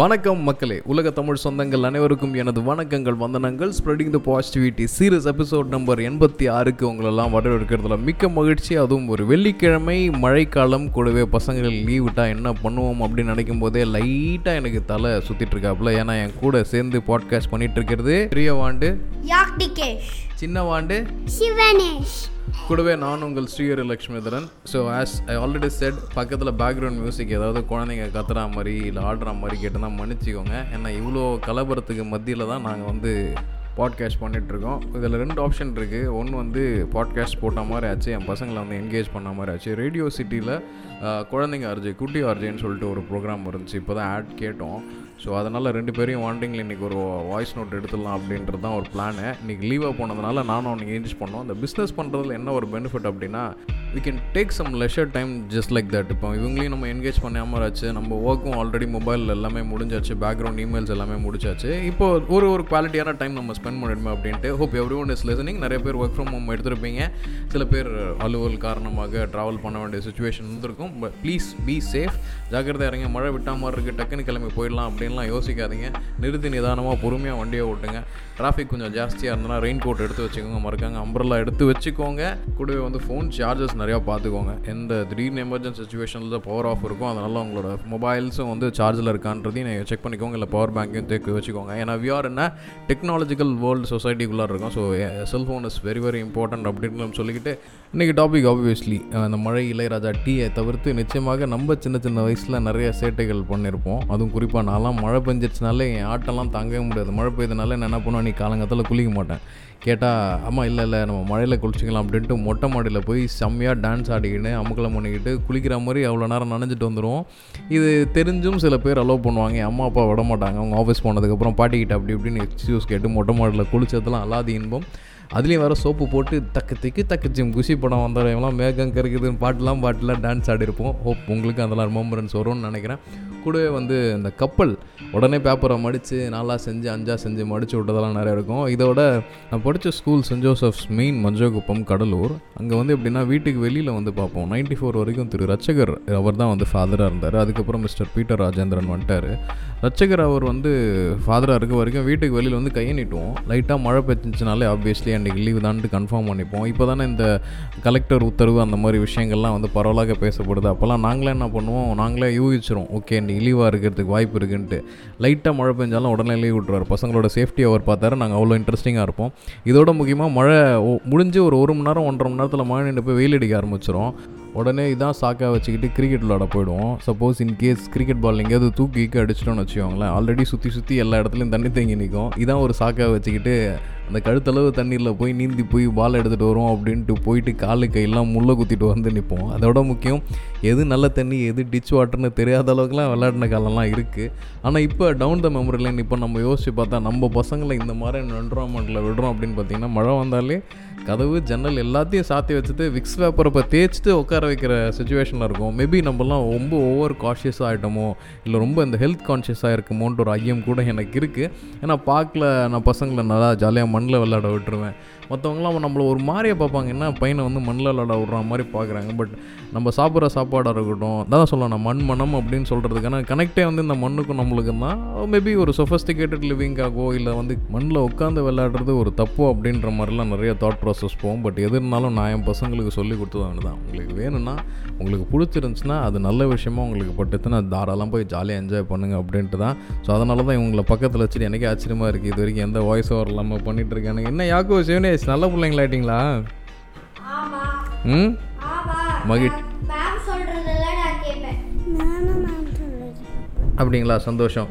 வணக்கம் மக்களே உலக தமிழ் சொந்தங்கள் அனைவருக்கும் எனது வணக்கங்கள் வந்தனங்கள். Spreading the positivity series episode number எண்பத்தி ஆறுக்கு உங்களெல்லாம் வரவேற்கிறதுல மிக்க மகிழ்ச்சி. அதுவும் ஒரு வெள்ளிக்கிழமை மழைக்காலம் கூடவே பசங்கள் லீவ் விட்டா என்ன பண்ணுவோம் அப்படின்னு நினைக்கும் போதே லைட்டாக எனக்கு தலை சுற்றிட்டு இருக்காப்புல. ஏன்னா என் கூட சேர்ந்து பாட்காஸ்ட் பண்ணிட்டு இருக்கிறது பெரிய வாண்டு யாக்டிகேஷ். சின்ன வாண்டு சிவனேஷ். கூடவே நான் உங்கள் Srihari Lakshmidharan. So as I already said பக்கத்தில் பேக்ரவுண்ட் மியூசிக் ஏதாவது குழந்தைங்க கத்துற மாதிரி இல்லை ஆடுற மாதிரி கேட்டுனா மன்னிச்சிக்கோங்க. ஏன்னா இவ்வளோ கலவரத்துக்கு மத்தியில் தான் நாங்கள் வந்து பாட்காஸ்ட் பண்ணிகிட்ருக்கோம் இதில் ரெண்டு ஆப்ஷன் இருக்குது ஒன்று வந்து பாட்காஸ்ட் போட்ட மாதிரி ஆச்சு. என் பசங்களை வந்து என்கேஜ் பண்ண மாதிரி ஆச்சு. ரேடியோ சிட்டியில் குழந்தைங்க ஆர்ஜே குட்டி ஆர்ஜேன்னு சொல்லிட்டு ஒரு ப்ரோக்ராம் இருந்துச்சு. இப்போ தான் ஆட் கேட்டோம். ஸோ அதனால் ரெண்டு பேரையும் வாண்டிங்கில் இன்றைக்கி ஒரு வாய்ஸ் நோட் எடுத்துடலாம் அப்படின்றது தான் ஒரு பிளானு இன்றைக்கி லீவாக போனதுனால நானும் அவனுக்கு என்கேஜ் பண்ணோம். இந்த பிஸ்னஸ் பண்ணுறதுல என்ன ஒரு பெனிஃபிட் அப்படின்னா we can take some leisure time just like that இப்போ இவங்களையும் நம்ம என்கேஜ் பண்ணாமல் ஆச்சு நம்ம ஒர்க்கும் ஆல்ரெடி மொபைல் எல்லாமே முடிஞ்சாச்சு பேக்ரவுண்ட் இமெயில்ஸ் எல்லாமே முடிச்சாச்சு. இப்போ ஒரு ஒரு குவாலிட்டியான டைம் நம்ம ஸ்பெண்ட் பண்ணிடுமே அப்படின்ட்டு hope everyone is listening நிறைய பேர் ஒர்க் ஃப்ரம் ஹோம் எடுத்திருப்பீங்க. சில பேர் அலுவல் காரணமாக ட்ராவல் பண்ண வேண்டிய சுச்சுவேஷன் இருந்திருக்கும். பட் ப்ளீஸ் பி சேஃப் ஜாக்கிரதை இறங்க மழை விட்டா மாதிரி இருக்குது டக்குன்னு கிளம்பி போயிடலாம் அப்படின்லாம் யோசிக்காதீங்க. நிறுத்தி நிதானமாக பொறுமையாக வண்டியை ஓட்டுங்க. டிராஃபிக் கொஞ்சம் ஜாஸ்தியாக இருந்ததுன்னா ரெயின் கோட் எடுத்து வச்சுக்கோங்க. மறக்காங்க அம்பர்லா எடுத்து வச்சுக்கோங்க. கூடவே வந்து ஃபோன் சார்ஜஸ் நிறையா பார்த்துக்கோங்க. எந்த திடீர்னு எமர்ஜென்சி சுச்சுவேஷனில் பவர் ஆஃப் இருக்கும் அதனால் உங்களோட மொபைல்ஸும் வந்து சார்ஜில் இருக்கான்றதையும் நீங்கள் செக் பண்ணிக்கோங்க. இல்லை பவர் பேங்க்கையும் தேக்கி வச்சுக்கோங்க. ஏன்னா வி ஆர் என்ன டெக்னாலஜிக்கல் வேர்ல்டு சொசைட்டிக்குள்ளே இருக்கும். So cellphone is very very important அப்படின்னு நம்ம சொல்லிக்கிட்டு இன்றைக்கி டாபிக் ஆப்வியஸ்லி அந்த மழை இளையராஜா டீயை தவிர்த்து நிச்சயமாக நம்ம சின்ன சின்ன வயசில் நிறைய சேட்டைகள் பண்ணியிருப்போம் அதுவும் குறிப்பாக நான்லாம் மழை பெஞ்சிருச்சுனாலே என் ஆட்டெல்லாம் தாங்கவே முடியாது. மழை பெய்தனால நான் என்ன பண்ணுவேன்? நீ காலங்கத்தில் குளிக்க மாட்டேன். கேட்டால் அம்மா இல்லை இல்லை நம்ம மழையில் குளிச்சிக்கலாம் அப்படின்ட்டு மொட்டை மாடியில் போய் செம்மையாக டான்ஸ் ஆடிக்கிட்டு அமுக்கலம் பண்ணிக்கிட்டு குளிக்கிற மாதிரி அவ்வளோ நேரம் நனைஞ்சிட்டு வந்துடுவோம் இது தெரிஞ்சும் சில பேர் அலோவ் பண்ணுவாங்க. அம்மா அப்பா விட மாட்டாங்க. அவங்க ஆஃபீஸ் போனதுக்கப்புறம் பாட்டிக்கிட்ட அப்படி இப்படின்னு எக்ஸ்கியூஸ் கேட்டு மொட்டை மாடலில் குளிச்சதெல்லாம் அலாதி இன்பம். அதுலேயும் வேறு சோப்பு போட்டு தக்கு திக்கு தக்கு ஜிம். குஷி படம் வந்தவங்களாம் மேகம் கருக்குதுன்னு பாட்டுலாம் பாட்டில் டான்ஸ் ஆடிருப்போம். ஹோப் உங்களுக்கு அதெல்லாம் ரிமம்பரன்ஸ் வரும்னு நினைக்கிறேன். கூடவே வந்து இந்த கப்பல் உடனே பேப்பரை மடித்து நாலாக செஞ்சு அஞ்சா செஞ்சு மடித்து விட்டதெல்லாம் நிறைய இருக்கும். இதோட நான் படித்த school saint Joseph's main Manjakuppam Cuddalore. அங்கே வந்து எப்படின்னா வீட்டுக்கு வெளியில் வந்து பார்ப்போம். நைன்டி ஃபோர் வரைக்கும் திரு ரச்சகர் அவர் தான் வந்து ஃபாதராக இருந்தார். அதுக்கப்புறம் மிஸ்டர் பீட்டர் ராஜேந்திரன் வந்துட்டார். ரச்சகர் அவர் வந்து ஃபாதராக இருக்க வரைக்கும் வீட்டுக்கு வெளியில் வந்து கையை நீட்டுவோம். லைட்டாக மழை பெஞ்சிச்சுனாலே ஆப்வியஸ்லி அன்றைக்கி லீவு தான்ட்டு கன்ஃபார்ம் பண்ணிப்போம். இப்போ தானே இந்த கலெக்டர் உத்தரவு அந்த மாதிரி விஷயங்கள்லாம் வந்து பரவலாக பேசப்படுது. அப்போல்லாம் நாங்களே என்ன பண்ணுவோம்? நாங்களே யூகிச்சிரும் ஓகே இன்றைக்கி லீவாக இருக்கிறதுக்கு வாய்ப்பு இருக்குன்ட்டு. லைட்டாக மழை பெஞ்சாலும் உடனே லீவ் விட்ருவார் பசங்களோட சேஃப்டி அவர் பார்த்தாரு. நாங்கள் அவ்வளோ இன்ட்ரெஸ்டிங்காக இருப்போம். இதோட முக்கியமாக மழை முடிஞ்சு ஒரு ஒரு மணி நேரம் ஒன்றரை மணி நேரத்தில் மழை நின்று போய் வெயில் அடிக்க ஆரம்பிச்சிடும் உடனே இதான் சாக்காக வச்சுக்கிட்டு கிரிக்கெட் விளாட போயிடுவோம். சப்போஸ் இன்கேஸ் கிரிக்கெட் பால் எங்கேயாவது தூக்கி கீக்கி அடிச்சிட்டோம்னு வச்சுக்கோங்களேன் ஆல்ரெடி சுற்றி சுற்றி எல்லா இடத்துலையும் தண்ணி தேங்கி நிற்கும் இதான் ஒரு சாக்காக வச்சுக்கிட்டு அந்த கழுத்தளவு தண்ணீரில் போய் நீந்தி போய் பால் எடுத்துகிட்டு வரும் அப்படின்ட்டு போயிட்டு காலு கையெல்லாம் முள்ளை குத்திட்டு வந்து நிற்போம் அதோட முக்கியம் எது நல்ல தண்ணி எது டிச் வாட்டர்னு தெரியாத அளவுக்குலாம் விளையாடின காலம்லாம் இருக்குது ஆனால் இப்போ டவுன் த மெமரி லைன் இப்போ நம்ம யோசிச்சு பார்த்தா நம்ம பசங்களை இந்த மாதிரி என்வரான்மெண்ட்டில் விடுறோம் அப்படின்னு பார்த்தீங்கன்னா மழை வந்தாலே கதவு ஜன்னல் எல்லாத்தையும் சாத்தி வச்சுட்டு விக்ஸ் பேப்பரை தேய்ச்சிட்டு உட்கார வைக்கிற சுச்சுவேஷனில் இருக்கும். மேபி நம்மலாம் ரொம்ப ஓவர் காஷியஸாக ஆகிட்டோமோ இல்லை ரொம்ப இந்த ஹெல்த் கான்ஷியஸாக இருக்குமோன்ற ஒரு ஐயம் கூட எனக்கு இருக்குது ஏன்னா பார்க்கல நான் பசங்களை நல்லா ஜாலியாக மண்ணில் விளையாட விட்டுருவேன். மற்றவங்களாம் நம்மளை ஒரு மாதிரியே பார்ப்பாங்க. என்ன பையனை வந்து மண்ணில் விளாட விடுற மாதிரி பார்க்குறாங்க. பட் நம்ம சாப்பிட்ற சாப்பாடாக இருக்கட்டும் அதான் சொல்லலாம் நான் மண் மனம் அப்படின்னு சொல்கிறதுக்கான கனெக்டே வந்து இந்த மண்ணுக்கும் நம்மளுக்கு தான். Oh, மேபி ஒரு சொஃபஸ்டிகேட்டட் லிவிங்காகவோ இல்லை வந்து மண்ணில் உட்காந்து விளையாடுறது ஒரு தப்பு அப்படின்ற மாதிரிலாம் நிறைய தாட் ப்ராசஸ் போகும். பட் எது இருந்தாலும் நான் என் பசங்களுக்கு சொல்லி கொடுத்தது தான் உங்களுக்கு வேணும்னா உங்களுக்கு பிடிச்சிருந்துச்சுன்னா அது நல்ல விஷயமா உங்களுக்கு பட்டுச்சுன்னா தாராளம் போய் ஜாலியாக என்ஜாய் பண்ணுங்க அப்படின்ட்டு தான். ஸோ அதனால தான் இவங்களை பக்கத்தில் வச்சுட்டு எனக்கே ஆச்சரியமாக இருக்குது இது வரைக்கும் எந்த வாய்ஸ் ஓவர் இல்லாமல் பண்ணிகிட்டு இருக்கானு என்ன யாக்கோ சிவனேஷ் நல்ல பிள்ளைங்களாயிட்டீங்களா? ஆமா. ம்? ஆமா. மகிழ் அப்படிங்களா? சந்தோஷம்.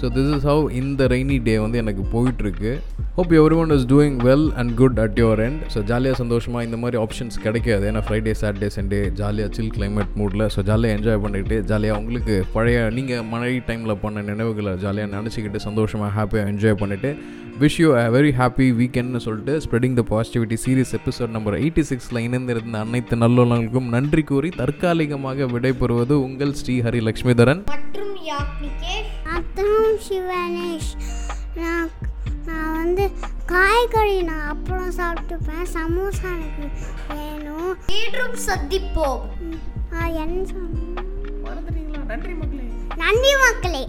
ஸோ திஸ் இஸ் ஹவ் இந்த ரெய்னி டே வந்து எனக்கு போயிட்டுருக்கு. Hope everyone is doing well and good at your end. ஸோ ஜாலியாக சந்தோஷமாக இந்த மாதிரி ஆப்ஷன்ஸ் கிடைக்காது. ஏன்னா ஃப்ரைடே சாட்டர்டே சண்டே ஜாலியாக சில் climate மூடில் ஸோ ஜாலியாக என்ஜாய் பண்ணிக்கிட்டு ஜாலியாக உங்களுக்கு பழைய நீங்கள் மழை டைமில் பண்ண நினைவுகளை ஜாலியாக நினச்சிக்கிட்டு சந்தோஷமாக ஹாப்பியாக என்ஜாய் பண்ணிவிட்டு wish you a very happy வீக்கெண்ட்னு சொல்லிட்டு spreading the positivity series episode number eighty சிக்ஸில் இணைந்திருந்த அனைத்து நல்லுள்ளங்களுக்கும் நன்றி கூறி தற்காலிகமாக விடைபெறுவது உங்கள் ஸ்ரீ ஹரி லக்ஷ்மிதரன் மற்றும் சிவனேஷ். நான் காய்கறி நான் அப்புறம் சாப்பிட்டுப்பேன். சமோசா எனக்கு வேணும். மீண்டும் சந்திப்போம். என்ன சொன்னேன் நன்றி மக்களே.